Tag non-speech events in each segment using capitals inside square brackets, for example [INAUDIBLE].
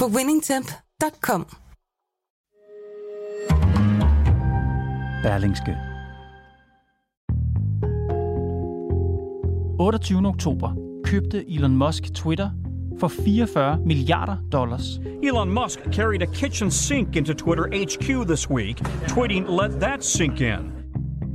på winningtemp.com. Berlingske. 28. oktober købte Elon Musk Twitter for 44 milliarder dollars. Elon Musk carried a kitchen sink into Twitter HQ this week, tweeting, let that sink in.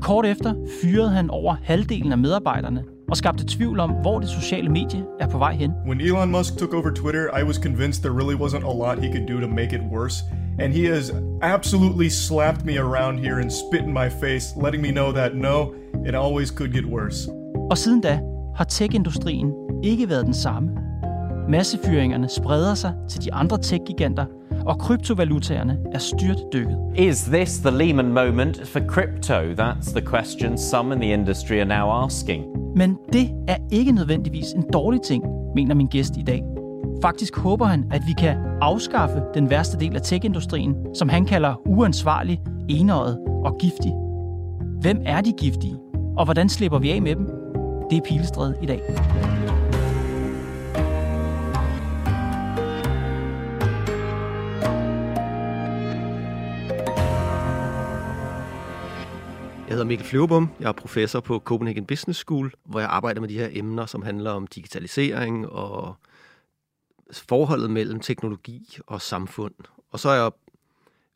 Kort efter fyrede han over halvdelen af medarbejderne og skabte tvivl om, hvor det sociale medie er på vej hen. When Elon Musk took over Twitter, I was convinced there really wasn't a lot he could do to make it worse. And he has absolutely slapped me around here and spit in my face, letting me know that no, it always could get worse. Og siden da har tech-industrien ikke været den samme. Massefyringerne spreder sig til de andre tech-giganter, og kryptovalutaerne er styrtdykket. Is this the Lehman moment for crypto? That's the question some in the industry are now asking. Men det er ikke nødvendigvis en dårlig ting, mener min gæst i dag. Faktisk håber han, at vi kan afskaffe den værste del af tech-industrien, som han kalder uansvarlig, enøjet og giftig. Hvem er de giftige, og hvordan slipper vi af med dem? Det er Pilestræde i dag. Jeg hedder Mikkel Flyverbom. Jeg er professor på Copenhagen Business School, hvor jeg arbejder med de her emner, som handler om digitalisering og forholdet mellem teknologi og samfund. Og så er jeg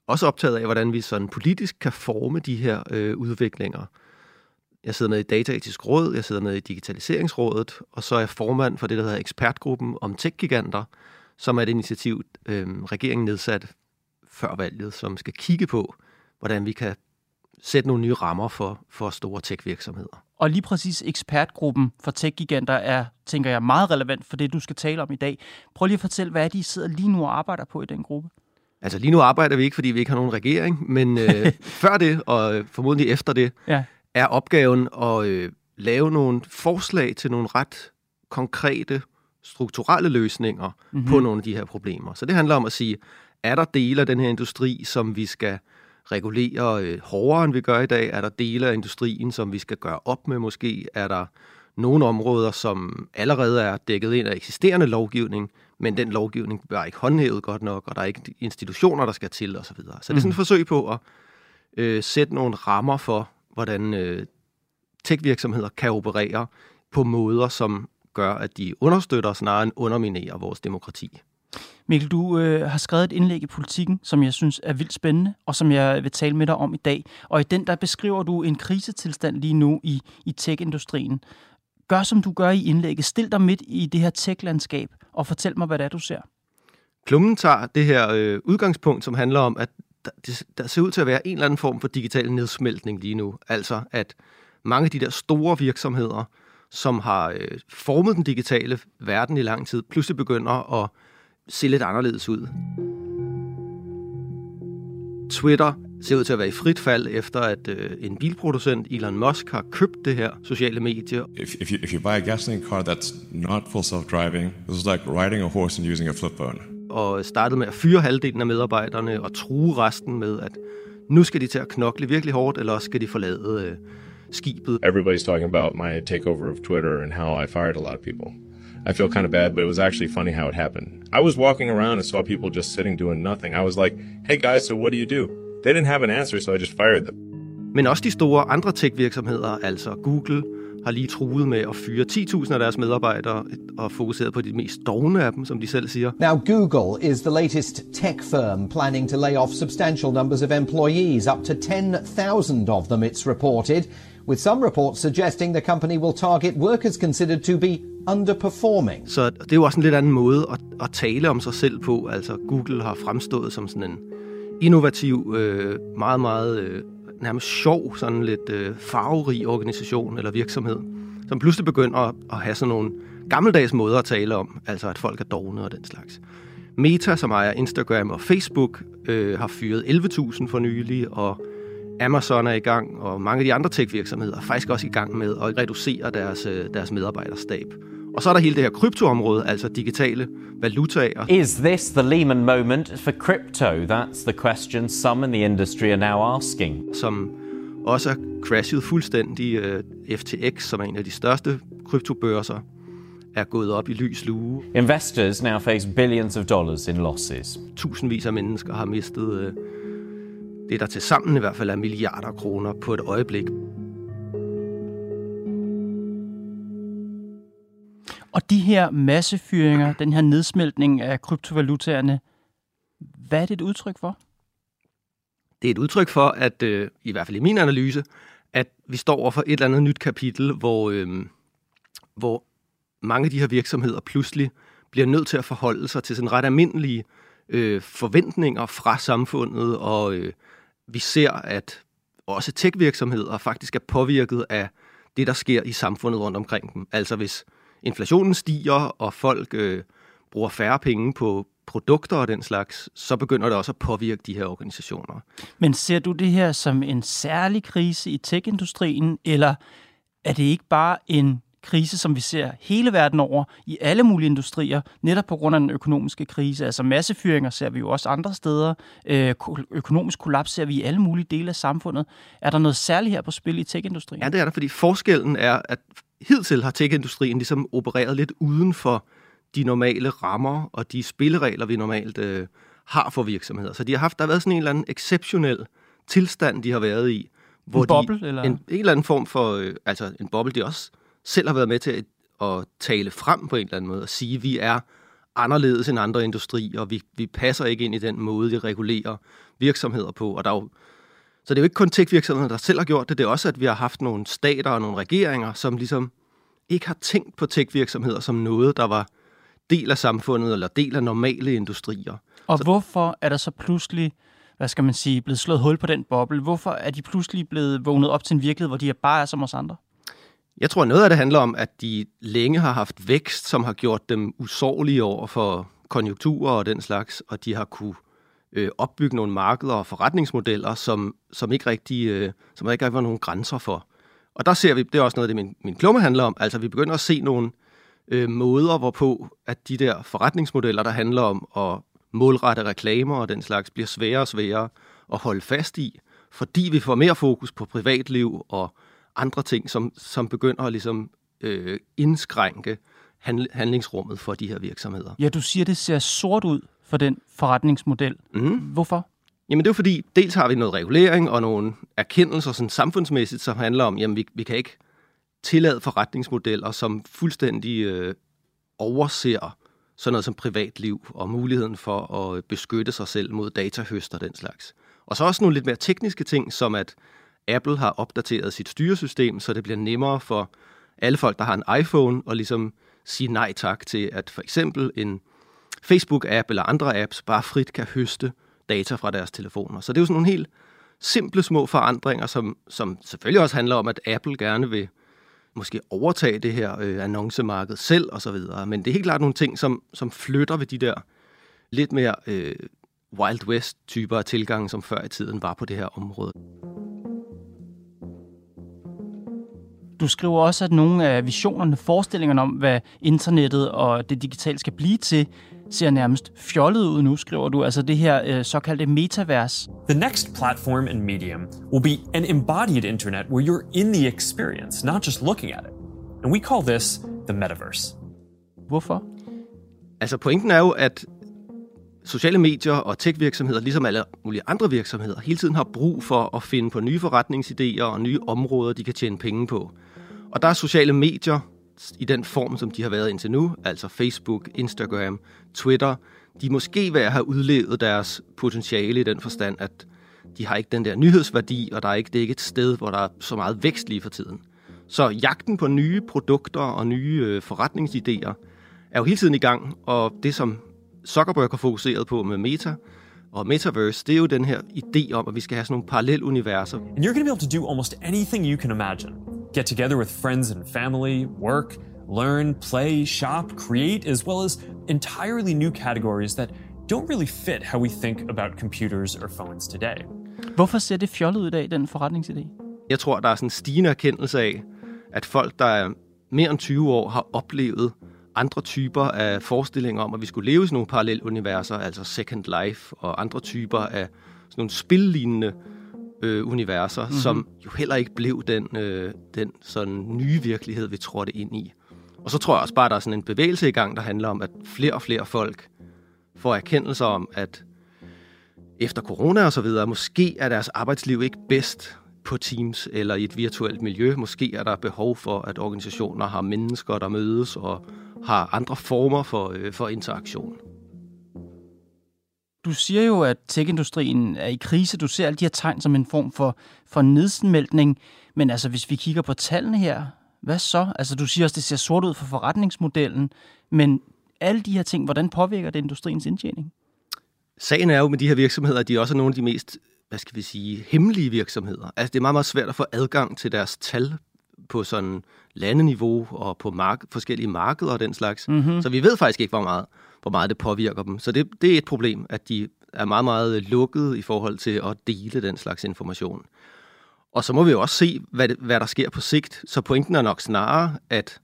også optaget af, hvordan vi sådan politisk kan forme de her øh, udviklinger. Jeg sidder med i Dataetisk Råd, jeg sidder med i Digitaliseringsrådet, og så er jeg formand for det, der hedder ekspertgruppen om tech-giganter, som er et initiativ, øh, regeringen nedsatte før valget, som skal kigge på, hvordan vi kan sætte nogle nye rammer for, for store tech-virksomheder. Og lige præcis ekspertgruppen for tech-giganter er, tænker jeg, meget relevant for det, du skal tale om i dag. Prøv lige at fortælle, hvad er de sidder lige nu og arbejder på i den gruppe? Altså lige nu arbejder vi ikke, fordi vi ikke har nogen regering, men øh, [LAUGHS] før det, og formodentlig efter det, Ja. er opgaven at øh, lave nogle forslag til nogle ret konkrete strukturelle løsninger mm-hmm. på nogle af de her problemer. Så det handler om at sige, er der dele af den her industri, som vi skal regulere øh, hårdere, end vi gør i dag? Er der dele af industrien, som vi skal gøre op med måske? Er der nogle områder, som allerede er dækket ind af eksisterende lovgivning, men den lovgivning bliver ikke håndhævet godt nok, og der er ikke institutioner, der skal til osv. Så, videre. så det er sådan et forsøg på at øh, sætte nogle rammer for, hvordan øh, tech-virksomheder kan operere på måder, som gør, at de understøtter snarere end underminerer vores demokrati. Mikkel, du øh, har skrevet et indlæg i Politiken, som jeg synes er vildt spændende, og som jeg vil tale med dig om i dag. Og i den, der beskriver du en krisetilstand lige nu i, i tech-industrien. Gør, som du gør i indlægget. Stil dig midt i det her tech-landskab, og fortæl mig, hvad det er, du ser. Klummen tager det her øh, udgangspunkt, som handler om, at der, det, der ser ud til at være en eller anden form for digital nedsmeltning lige nu. Altså, at mange af de der store virksomheder, som har øh, formet den digitale verden i lang tid, pludselig begynder at se lidt anderledes ud. Twitter ser ud til at være i frit fald, efter at øh, en bilproducent, Elon Musk, har købt det her sociale medie. If, if, you, if you buy a gasoline car that's not full self-driving, this is like riding a horse and using a flip phone. og startede med at fyre halvdelen af medarbejderne og true resten med, at nu skal de til at knokle virkelig hårdt, eller også skal de forlade øh, skibet. Everybody's talking about my takeover of Twitter and how I fired a lot of people. I feel kind of bad, but it was actually funny how it happened. I was walking around and saw people just sitting doing nothing. I was like, hey guys, so what do you do? They didn't have an answer, so I just fired them. Men også de store andre tech-virksomheder, altså Google, har lige truet med at fyre 10.000 af deres medarbejdere og fokuseret på de mest dogne af dem, som de selv siger. Now, Google is the latest tech firm planning to lay off substantial numbers of employees, up to 10,000 of them, it's reported, with some reports suggesting the company will target workers considered to be underperforming. Så det er jo også en lidt anden måde at, at tale om sig selv på. Altså Google har fremstået som sådan en innovativ, øh, meget, meget øh, nærmest sjov, sådan lidt øh, farverig organisation eller virksomhed, som pludselig begynder at, at have sådan nogle gammeldags måder at tale om, altså at folk er dogne og den slags. Meta, som ejer Instagram og Facebook, øh, har fyret 11.000 for nylig, og Amazon er i gang, og mange af de andre tech-virksomheder er faktisk også i gang med at reducere deres, øh, deres medarbejderstab. Og så er der hele det her kryptoområde, altså digitale valutaer. Is this the Lehman moment for crypto? That's the question some in the industry are now asking. Som også er crashet fuldstændig. Øh, FTX, som er en af de største kryptobørser, er gået op i lys lue. Investors now face billions of dollars in losses. Tusindvis af mennesker har mistet øh, det, der til sammen i hvert fald er milliarder kroner på et øjeblik. Og de her massefyringer, den her nedsmeltning af kryptovalutaerne, hvad er det et udtryk for? Det er et udtryk for, at øh, i hvert fald i min analyse, at vi står over for et eller andet nyt kapitel, hvor, øh, hvor mange af de her virksomheder pludselig bliver nødt til at forholde sig til sådan ret almindelige øh, forventninger fra samfundet, og øh, vi ser, at også tech-virksomheder faktisk er påvirket af det, der sker i samfundet rundt omkring dem. Altså hvis inflationen stiger, og folk øh, bruger færre penge på produkter og den slags, så begynder det også at påvirke de her organisationer. Men ser du det her som en særlig krise i tech-industrien, eller er det ikke bare en krise, som vi ser hele verden over i alle mulige industrier, netop på grund af den økonomiske krise. Altså massefyringer ser vi jo også andre steder. Øh, økonomisk kollaps ser vi i alle mulige dele af samfundet. Er der noget særligt her på spil i tech-industrien? Ja, det er der, fordi forskellen er, at hidtil har tech-industrien ligesom opereret lidt uden for de normale rammer og de spilleregler, vi normalt øh, har for virksomheder. Så de har haft, der har været sådan en eller anden exceptionel tilstand, de har været i. Hvor en boble? De, eller? En, en eller anden form for, øh, altså en boble, de også selv har været med til at, at tale frem på en eller anden måde og sige, at vi er anderledes end andre industrier, og vi, vi passer ikke ind i den måde, de regulerer virksomheder på. Og der er jo, så det er jo ikke kun tech-virksomheder, der selv har gjort det, det er også, at vi har haft nogle stater og nogle regeringer, som ligesom ikke har tænkt på tech-virksomheder som noget, der var del af samfundet eller del af normale industrier. Og så, hvorfor er der så pludselig, hvad skal man sige, blevet slået hul på den boble? Hvorfor er de pludselig blevet vågnet op til en virkelighed, hvor de er bare er som os andre? Jeg tror, noget af det handler om, at de længe har haft vækst, som har gjort dem usårlige over for konjunkturer og den slags, og de har kunne øh, opbygge nogle markeder og forretningsmodeller, som, som ikke rigtig, øh, som der ikke rigtig var nogen grænser for. Og der ser vi, det er også noget, det min, min klumme handler om, altså vi begynder at se nogle øh, måder, hvorpå at de der forretningsmodeller, der handler om at målrette reklamer og den slags, bliver sværere og sværere at holde fast i, fordi vi får mere fokus på privatliv og andre ting, som, som begynder at ligesom, øh, indskrænke handlingsrummet for de her virksomheder. Ja, du siger, det ser sort ud for den forretningsmodel. Mm. Hvorfor? Jamen det er fordi, dels har vi noget regulering og nogle erkendelser sådan samfundsmæssigt, som handler om, jamen vi, vi kan ikke tillade forretningsmodeller, som fuldstændig øh, overser sådan noget som privatliv og muligheden for at beskytte sig selv mod datahøst og den slags. Og så også nogle lidt mere tekniske ting, som at Apple har opdateret sit styresystem, så det bliver nemmere for alle folk, der har en iPhone, at ligesom sige nej tak til, at for eksempel en Facebook-app eller andre apps bare frit kan høste data fra deres telefoner. Så det er jo sådan nogle helt simple små forandringer, som, som selvfølgelig også handler om, at Apple gerne vil måske overtage det her øh, annoncemarked selv og så videre. Men det er helt klart nogle ting, som, som flytter ved de der lidt mere øh, Wild West-typer af tilgange, som før i tiden var på det her område. Du skriver også, at nogle af visionerne, forestillingerne om, hvad internettet og det digitale skal blive til, ser nærmest fjollet ud nu, skriver du. Altså det her øh, såkaldte metavers. The next platform and medium will be an embodied internet where you're in the experience, not just looking at it. And we call this the metaverse. Hvorfor? Altså pointen er jo, at sociale medier og tech-virksomheder, ligesom alle mulige andre virksomheder, hele tiden har brug for at finde på nye forretningsidéer og nye områder, de kan tjene penge på. Og der er sociale medier i den form, som de har været indtil nu, altså Facebook, Instagram, Twitter, de måske ved at have udlevet deres potentiale i den forstand, at de har ikke den der nyhedsværdi, og der er ikke, det er ikke et sted, hvor der er så meget vækst lige for tiden. Så jagten på nye produkter og nye øh, forretningsidéer er jo hele tiden i gang, og det som Zuckerberg har fokuseret på med Meta, og Metaverse, det er jo den her idé om, at vi skal have sådan nogle paralleluniverser. And you're going to be able to do almost anything you can imagine. Get together with friends and family, work, learn, play, shop, create, as well as entirely new categories that don't really fit how we think about computers or phones today. Hvorfor ser det fjollet ud i dag, den forretningsidé? Jeg tror, der er sådan en stigende erkendelse af, at folk, der er mere end 20 år, har oplevet andre typer af forestillinger om, at vi skulle leve i sådan nogle paralleluniverser, altså Second Life og andre typer af sådan nogle spillignende øh, universer, mm-hmm. som jo heller ikke blev den, øh, den sådan nye virkelighed, vi trådte ind i. Og så tror jeg også bare, at der er sådan en bevægelse i gang, der handler om, at flere og flere folk får erkendelser om, at efter corona og så videre, måske er deres arbejdsliv ikke bedst på Teams eller i et virtuelt miljø. Måske er der behov for, at organisationer har mennesker, der mødes og har andre former for, øh, for interaktion. Du siger jo, at tech-industrien er i krise. Du ser alle de her tegn som en form for, for nedsmeltning. Men altså, hvis vi kigger på tallene her, hvad så? Altså, du siger også, at det ser sort ud for forretningsmodellen. Men alle de her ting, hvordan påvirker det industriens indtjening? Sagen er jo med de her virksomheder, at de også er nogle af de mest, hvad skal vi sige, hemmelige virksomheder. Altså, det er meget, meget svært at få adgang til deres tal på sådan landeniveau og på mark- forskellige markeder og den slags. Mm-hmm. Så vi ved faktisk ikke, hvor meget, hvor meget det påvirker dem. Så det, det er et problem, at de er meget, meget lukkede i forhold til at dele den slags information. Og så må vi jo også se, hvad, det, hvad der sker på sigt. Så pointen er nok snarere, at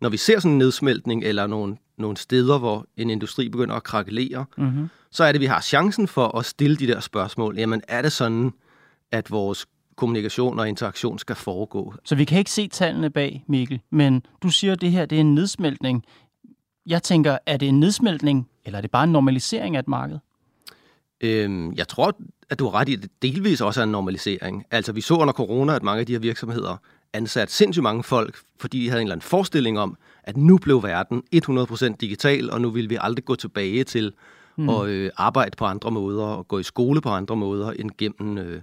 når vi ser sådan en nedsmeltning eller nogle, nogle steder, hvor en industri begynder at krakelere, mm-hmm. så er det, vi har chancen for at stille de der spørgsmål. Jamen, er det sådan, at vores kommunikation og interaktion skal foregå? Så vi kan ikke se tallene bag, Mikkel, men du siger, at det her det er en nedsmeltning. Jeg tænker, er det en nedsmeltning, eller er det bare en normalisering af et marked? Øhm, jeg tror, at du har ret i, at det delvis også er en normalisering. Altså, vi så under corona, at mange af de her virksomheder ansat sindssygt mange folk, fordi de havde en eller anden forestilling om, at nu blev verden 100% digital, og nu vil vi aldrig gå tilbage til mm. at øh, arbejde på andre måder og gå i skole på andre måder end gennem øh,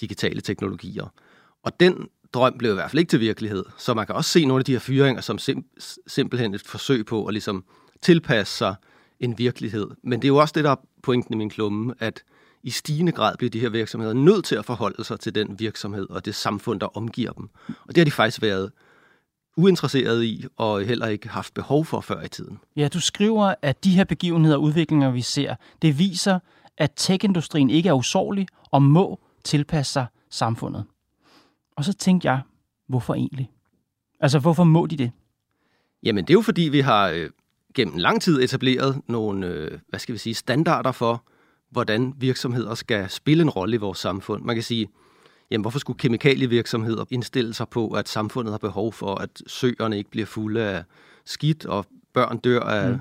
digitale teknologier. Og den drøm blev i hvert fald ikke til virkelighed. Så man kan også se nogle af de her fyringer som sim- simpelthen et forsøg på at ligesom tilpasse sig en virkelighed. Men det er jo også det, der er pointen i min klumme, at i stigende grad bliver de her virksomheder nødt til at forholde sig til den virksomhed og det samfund, der omgiver dem. Og det har de faktisk været uinteresseret i og heller ikke haft behov for før i tiden. Ja, du skriver, at de her begivenheder og udviklinger, vi ser, det viser, at tech-industrien ikke er usårlig og må tilpasse sig samfundet. Og så tænkte jeg, hvorfor egentlig? Altså, hvorfor må de det? Jamen, det er jo fordi, vi har øh, gennem lang tid etableret nogle, øh, hvad skal vi sige, standarder for, hvordan virksomheder skal spille en rolle i vores samfund. Man kan sige, jamen hvorfor skulle kemikalievirksomheder indstille sig på, at samfundet har behov for, at søerne ikke bliver fulde af skidt, og børn dør af mm.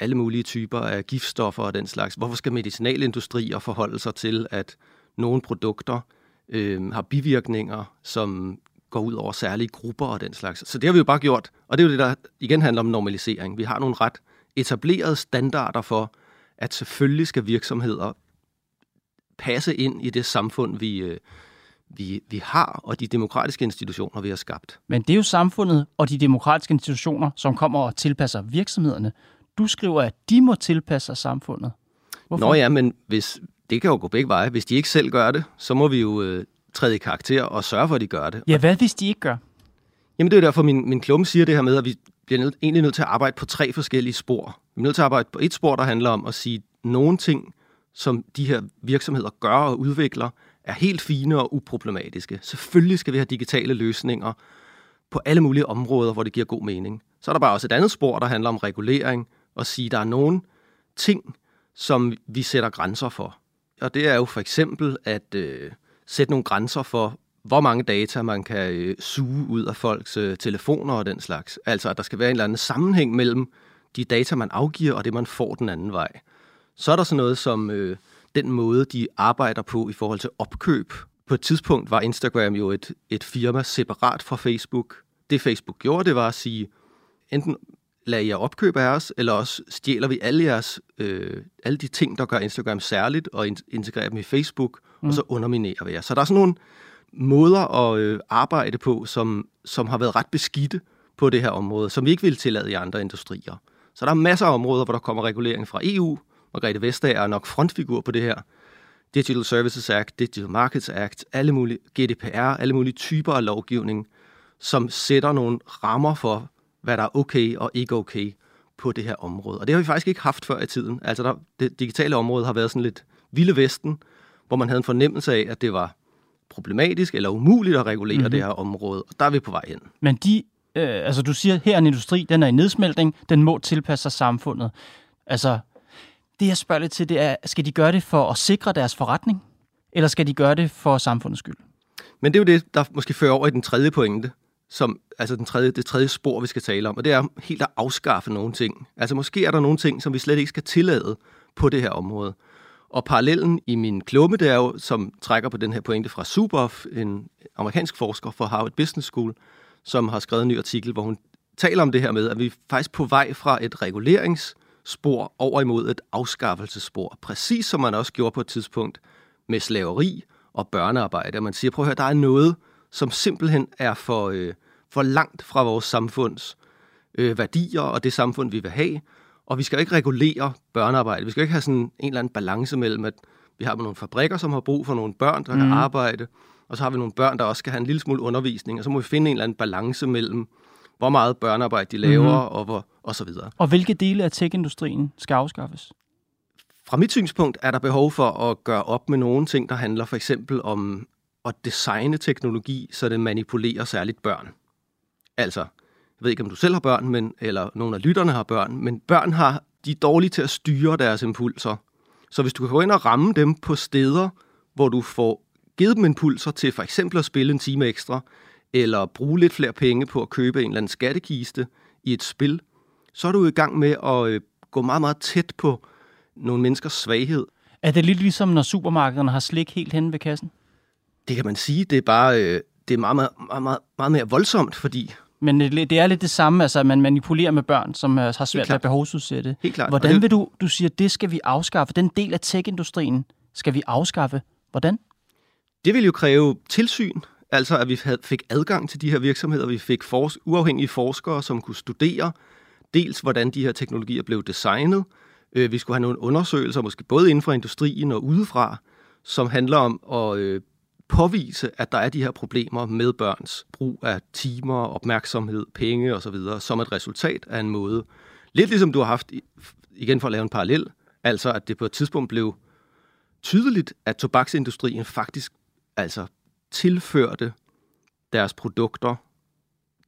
alle mulige typer af giftstoffer og den slags. Hvorfor skal medicinalindustrier forholde sig til, at nogle produkter øh, har bivirkninger, som går ud over særlige grupper og den slags. Så det har vi jo bare gjort, og det er jo det, der igen handler om normalisering. Vi har nogle ret etablerede standarder for, at selvfølgelig skal virksomheder passe ind i det samfund, vi, øh, vi, vi har, og de demokratiske institutioner, vi har skabt. Men det er jo samfundet og de demokratiske institutioner, som kommer og tilpasser virksomhederne. Du skriver, at de må tilpasse sig samfundet. Hvorfor? Nå ja, men hvis, det kan jo gå begge veje. Hvis de ikke selv gør det, så må vi jo øh, træde i karakter og sørge for, at de gør det. Ja, hvad hvis de ikke gør? Jamen det er derfor, min, min klumme siger det her med, at vi bliver nød, egentlig nødt til at arbejde på tre forskellige spor. Vi er nødt til at arbejde på et spor, der handler om at sige, nogle ting, som de her virksomheder gør og udvikler, er helt fine og uproblematiske. Selvfølgelig skal vi have digitale løsninger på alle mulige områder, hvor det giver god mening. Så er der bare også et andet spor, der handler om regulering, og sige, at der er nogle ting, som vi sætter grænser for. Og det er jo for eksempel at øh, sætte nogle grænser for, hvor mange data man kan øh, suge ud af folks øh, telefoner og den slags. Altså, at der skal være en eller anden sammenhæng mellem de data, man afgiver, og det, man får den anden vej. Så er der sådan noget som øh, den måde, de arbejder på i forhold til opkøb. På et tidspunkt var Instagram jo et, et firma separat fra Facebook. Det Facebook gjorde, det var at sige, enten lader jer opkøbe af os, eller også stjæler vi alle, jeres, øh, alle de ting, der gør Instagram særligt, og integrerer dem i Facebook, mm. og så underminerer vi jer. Så der er sådan nogle måder at øh, arbejde på, som, som har været ret beskidte på det her område, som vi ikke vil tillade i andre industrier. Så der er masser af områder, hvor der kommer regulering fra EU. Margrethe Vestager er nok frontfigur på det her. Digital Services Act, Digital Markets Act, alle mulige GDPR, alle mulige typer af lovgivning, som sætter nogle rammer for, hvad der er okay og ikke okay på det her område. Og det har vi faktisk ikke haft før i tiden. Altså der, det digitale område har været sådan lidt vilde vesten, hvor man havde en fornemmelse af, at det var problematisk eller umuligt at regulere mm-hmm. det her område. Og der er vi på vej hen. Men de, øh, altså du siger, her er en industri, den er i nedsmeltning, den må tilpasse sig samfundet. Altså, det jeg spørger lidt til, det er, skal de gøre det for at sikre deres forretning, eller skal de gøre det for samfundets skyld? Men det er jo det, der måske fører over i den tredje pointe, som, altså den tredje, det tredje spor, vi skal tale om, og det er helt at afskaffe nogle ting. Altså måske er der nogle ting, som vi slet ikke skal tillade på det her område. Og parallellen i min klumme, det er jo, som trækker på den her pointe fra Suboff, en amerikansk forsker fra Harvard Business School, som har skrevet en ny artikel, hvor hun taler om det her med, at vi er faktisk på vej fra et reguleringsspor over imod et afskaffelsespor. Præcis som man også gjorde på et tidspunkt med slaveri og børnearbejde. man siger, prøv at høre, der er noget, som simpelthen er for, øh, for langt fra vores samfunds øh, værdier og det samfund, vi vil have. Og vi skal ikke regulere børnearbejde. Vi skal ikke have sådan en eller anden balance mellem, at vi har nogle fabrikker, som har brug for nogle børn, der mm. kan arbejde, og så har vi nogle børn, der også skal have en lille smule undervisning, og så må vi finde en eller anden balance mellem, hvor meget børnearbejde de laver, mm. og, hvor, og så videre. Og hvilke dele af tech-industrien skal afskaffes? Fra mit synspunkt er der behov for at gøre op med nogle ting, der handler for eksempel om at designe teknologi, så det manipulerer særligt børn. Altså, jeg ved ikke, om du selv har børn, men, eller nogle af lytterne har børn, men børn har, de er dårlige til at styre deres impulser. Så hvis du kan gå ind og ramme dem på steder, hvor du får givet dem impulser til for eksempel at spille en time ekstra, eller bruge lidt flere penge på at købe en eller anden skattekiste i et spil, så er du i gang med at øh, gå meget, meget tæt på nogle menneskers svaghed. Er det lidt ligesom, når supermarkederne har slik helt hen ved kassen? Det kan man sige. Det er bare øh, det er meget, meget, meget, meget mere voldsomt, fordi men det er lidt det samme, altså at man manipulerer med børn, som har svært ved at behovsudsætte. Helt klart. Hvordan vil du, du siger, det skal vi afskaffe, den del af tech-industrien skal vi afskaffe. Hvordan? Det vil jo kræve tilsyn, altså at vi fik adgang til de her virksomheder, vi fik fors- uafhængige forskere, som kunne studere dels, hvordan de her teknologier blev designet. Øh, vi skulle have nogle undersøgelser, måske både inden for industrien og udefra, som handler om at øh, påvise, at der er de her problemer med børns brug af timer, opmærksomhed, penge osv., som et resultat af en måde. Lidt ligesom du har haft, igen for at lave en parallel, altså at det på et tidspunkt blev tydeligt, at tobaksindustrien faktisk altså tilførte deres produkter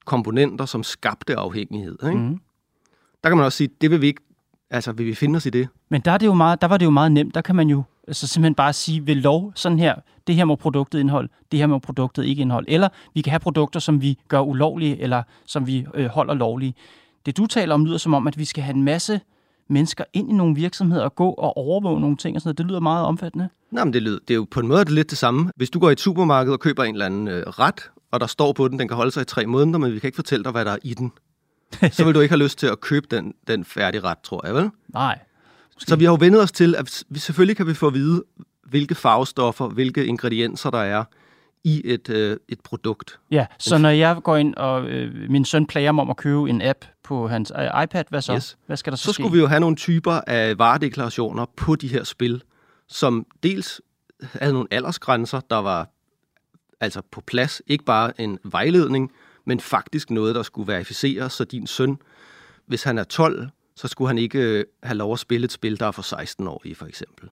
komponenter, som skabte afhængighed. Ikke? Mm. Der kan man også sige, det vil vi ikke, altså vil vi finde os i det? Men der, er det jo meget, der var det jo meget nemt, der kan man jo altså simpelthen bare sige ved lov, sådan her, det her må produktet indhold, det her må produktet ikke indhold. Eller vi kan have produkter, som vi gør ulovlige, eller som vi øh, holder lovlige. Det du taler om lyder som om, at vi skal have en masse mennesker ind i nogle virksomheder og gå og overvåge nogle ting og sådan noget. Det lyder meget omfattende. Nej, men det, lyder, det er jo på en måde det lidt det samme. Hvis du går i et supermarked og køber en eller anden øh, ret, og der står på den, den kan holde sig i tre måneder, men vi kan ikke fortælle dig, hvad der er i den. så [LAUGHS] vil du ikke have lyst til at købe den, den færdige ret, tror jeg, vel? Nej. Måske. Så vi har jo vendet os til, at vi selvfølgelig kan vi få at vide, hvilke farvestoffer, hvilke ingredienser der er i et, øh, et produkt. Ja, så når jeg går ind, og øh, min søn plager mig om at købe en app på hans øh, iPad, hvad så? Yes. Hvad skal der så, så skulle vi jo have nogle typer af varedeklarationer på de her spil, som dels havde nogle aldersgrænser, der var altså på plads, ikke bare en vejledning, men faktisk noget, der skulle verificeres, så din søn, hvis han er 12, så skulle han ikke øh, have lov at spille et spil, der er for 16 år i, for eksempel.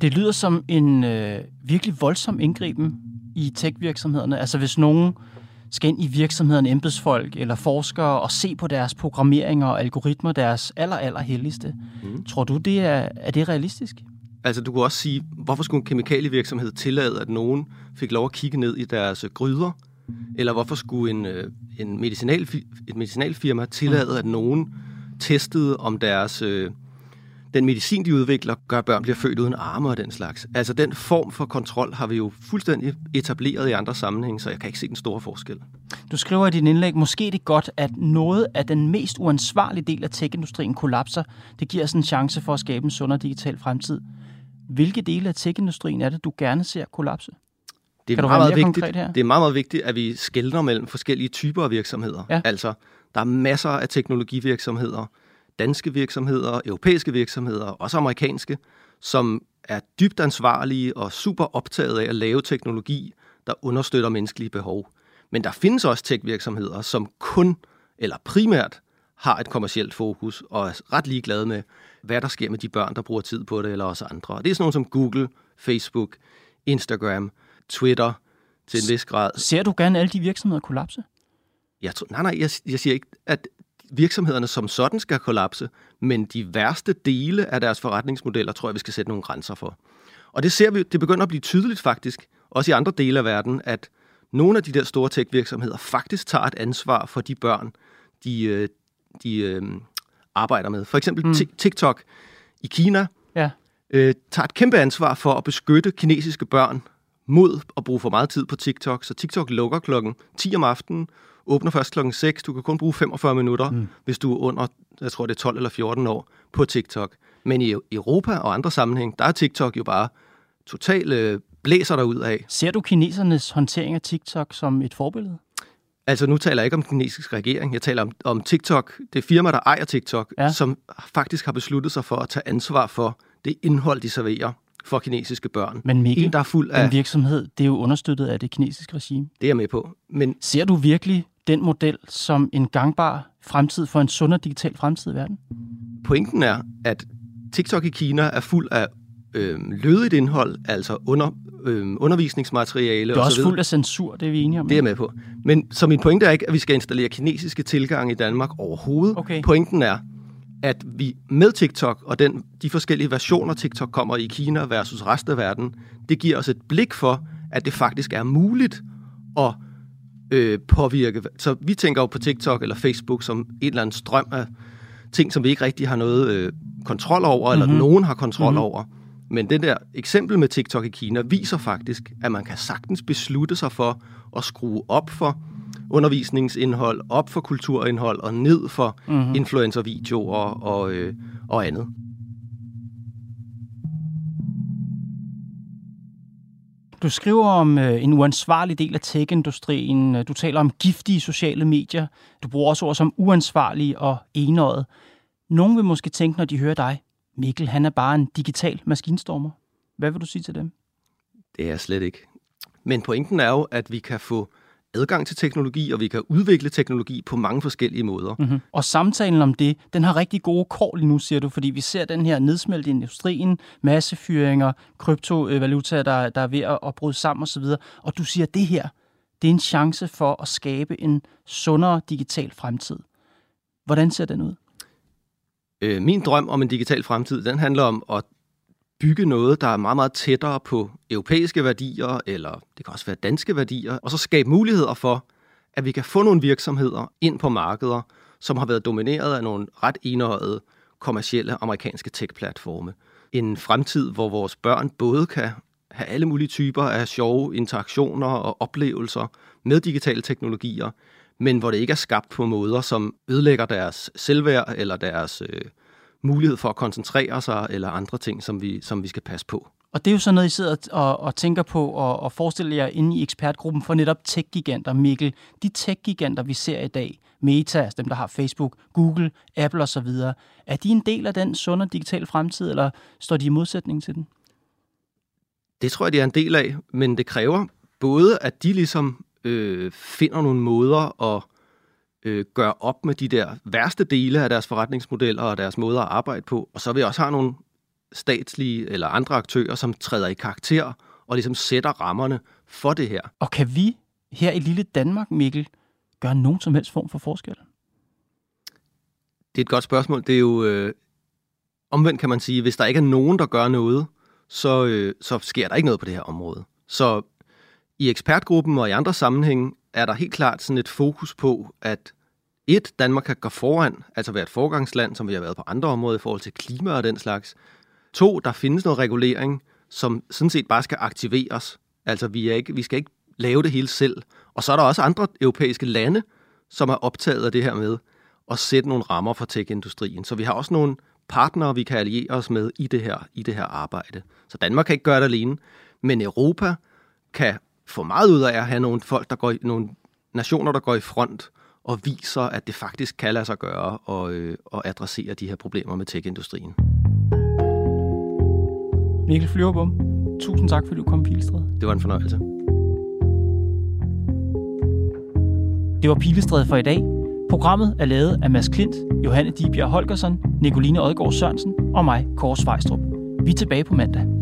Det lyder som en øh, virkelig voldsom indgriben i tech-virksomhederne. Altså hvis nogen skal ind i virksomhederne, embedsfolk eller forskere og se på deres programmeringer og algoritmer, deres aller, aller helligste. Mm. Tror du, det er, er det realistisk? Altså, du kunne også sige, hvorfor skulle en kemikalievirksomhed tillade, at nogen fik lov at kigge ned i deres gryder? Eller hvorfor skulle en, øh, en medicinal, et medicinalfirma tillade, at nogen testede, om deres, øh, den medicin, de udvikler, gør, at børn bliver født uden arme og den slags. Altså, den form for kontrol har vi jo fuldstændig etableret i andre sammenhænge, så jeg kan ikke se den store forskel. Du skriver i din indlæg, måske det godt, at noget af den mest uansvarlige del af tech-industrien kollapser. Det giver os en chance for at skabe en sundere digital fremtid. Hvilke dele af tech-industrien er det, du gerne ser kollapse? Det er, kan meget, meget vigtigt, her? det er meget, meget vigtigt, at vi skældner mellem forskellige typer af virksomheder. Ja. Altså, der er masser af teknologivirksomheder, danske virksomheder, europæiske virksomheder, også amerikanske, som er dybt ansvarlige og super optaget af at lave teknologi, der understøtter menneskelige behov. Men der findes også tech-virksomheder, som kun eller primært har et kommercielt fokus og er ret ligeglade med, hvad der sker med de børn, der bruger tid på det, eller også andre. Og det er sådan nogle som Google, Facebook, Instagram, Twitter til en vis grad. Ser du gerne alle de virksomheder kollapse? Jeg tror, nej, nej, jeg, jeg siger ikke, at virksomhederne som sådan skal kollapse, men de værste dele af deres forretningsmodeller tror jeg, vi skal sætte nogle grænser for. Og det ser vi, det begynder at blive tydeligt faktisk, også i andre dele af verden, at nogle af de der store tech-virksomheder faktisk tager et ansvar for de børn, de, øh, de øh, arbejder med. For eksempel mm. TikTok i Kina ja. øh, tager et kæmpe ansvar for at beskytte kinesiske børn mod at bruge for meget tid på TikTok. Så TikTok lukker klokken 10 om aftenen, åbner først klokken 6. Du kan kun bruge 45 minutter, mm. hvis du er under, jeg tror det er 12 eller 14 år, på TikTok. Men i Europa og andre sammenhæng, der er TikTok jo bare totalt øh, blæser der ud af. Ser du kinesernes håndtering af TikTok som et forbillede? Altså, nu taler jeg ikke om den kinesiske regering. Jeg taler om, om TikTok. Det firma, der ejer TikTok, ja. som faktisk har besluttet sig for at tage ansvar for det indhold, de serverer for kinesiske børn. Men Mikkel, en, der er fuld af... en virksomhed, det er jo understøttet af det kinesiske regime. Det er jeg med på. Men ser du virkelig den model som en gangbar fremtid for en sundere digital fremtid i verden? Pointen er, at TikTok i Kina er fuld af øh, lødigt indhold, altså under, øh, undervisningsmateriale. Det er også fuldt af censur, det er vi enige om. Det er med på. Men så min pointe er ikke, at vi skal installere kinesiske tilgang i Danmark overhovedet. Okay. Pointen er, at vi med TikTok og den, de forskellige versioner, TikTok kommer i Kina versus resten af verden, det giver os et blik for, at det faktisk er muligt at øh, påvirke. Så vi tænker jo på TikTok eller Facebook som en eller anden strøm af ting, som vi ikke rigtig har noget øh, kontrol over, mm-hmm. eller mhm. nogen har kontrol mm-hmm. over. Men det der eksempel med TikTok i Kina viser faktisk, at man kan sagtens beslutte sig for at skrue op for undervisningsindhold, op for kulturindhold og ned for mm-hmm. influencervideoer og, øh, og andet. Du skriver om øh, en uansvarlig del af tech-industrien. Du taler om giftige sociale medier. Du bruger også ord som uansvarlig og enøjet. Nogle vil måske tænke, når de hører dig, Mikkel, han er bare en digital maskinstormer. Hvad vil du sige til dem? Det er slet ikke. Men pointen er jo, at vi kan få adgang til teknologi, og vi kan udvikle teknologi på mange forskellige måder. Mm-hmm. Og samtalen om det, den har rigtig gode kår lige nu, siger du, fordi vi ser den her nedsmelt i industrien, massefyringer, kryptovaluta, der, der er ved at bryde sammen osv. Og du siger, at det her, det er en chance for at skabe en sundere digital fremtid. Hvordan ser den ud? Øh, min drøm om en digital fremtid, den handler om at bygge noget, der er meget, meget tættere på europæiske værdier, eller det kan også være danske værdier, og så skabe muligheder for, at vi kan få nogle virksomheder ind på markeder, som har været domineret af nogle ret enøjede kommercielle amerikanske tech-platforme. En fremtid, hvor vores børn både kan have alle mulige typer af sjove interaktioner og oplevelser med digitale teknologier, men hvor det ikke er skabt på måder, som ødelægger deres selvværd eller deres øh, mulighed for at koncentrere sig eller andre ting, som vi, som vi skal passe på. Og det er jo sådan noget, I sidder og, og tænker på og, og forestiller jer inde i ekspertgruppen for netop tech-giganter. Mikkel, de tech-giganter, vi ser i dag, Meta, altså dem, der har Facebook, Google, Apple osv., er de en del af den sunde digitale fremtid, eller står de i modsætning til den? Det tror jeg, de er en del af, men det kræver både, at de ligesom øh, finder nogle måder at øh, gøre op med de der værste dele af deres forretningsmodeller og deres måder at arbejde på. Og så vil jeg også have nogle statslige eller andre aktører, som træder i karakter og ligesom sætter rammerne for det her. Og kan vi her i lille Danmark, Mikkel, gøre nogen som helst form for forskel? Det er et godt spørgsmål. Det er jo øh, omvendt kan man sige, hvis der ikke er nogen, der gør noget, så, øh, så sker der ikke noget på det her område. Så i ekspertgruppen og i andre sammenhænge er der helt klart sådan et fokus på, at et, Danmark kan gå foran, altså være et forgangsland, som vi har været på andre områder i forhold til klima og den slags. To, der findes noget regulering, som sådan set bare skal aktiveres. Altså vi, er ikke, vi skal ikke lave det hele selv. Og så er der også andre europæiske lande, som er optaget af det her med at sætte nogle rammer for tech-industrien. Så vi har også nogle partnere, vi kan alliere os med i det her, i det her arbejde. Så Danmark kan ikke gøre det alene, men Europa kan få meget ud af at have nogle folk, der går i, nogle nationer, der går i front og viser, at det faktisk kan lade sig gøre og, øh, og adressere de her problemer med tech-industrien. Mikkel Flyverbom, tusind tak, fordi du kom i Pilestræde. Det var en fornøjelse. Det var Pilestræde for i dag. Programmet er lavet af Mads Klint, Johanne Dibjerg Holgersen, Nicoline Odgaard Sørensen og mig, Kåre Svejstrup. Vi er tilbage på mandag.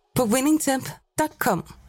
på winningtemp.com.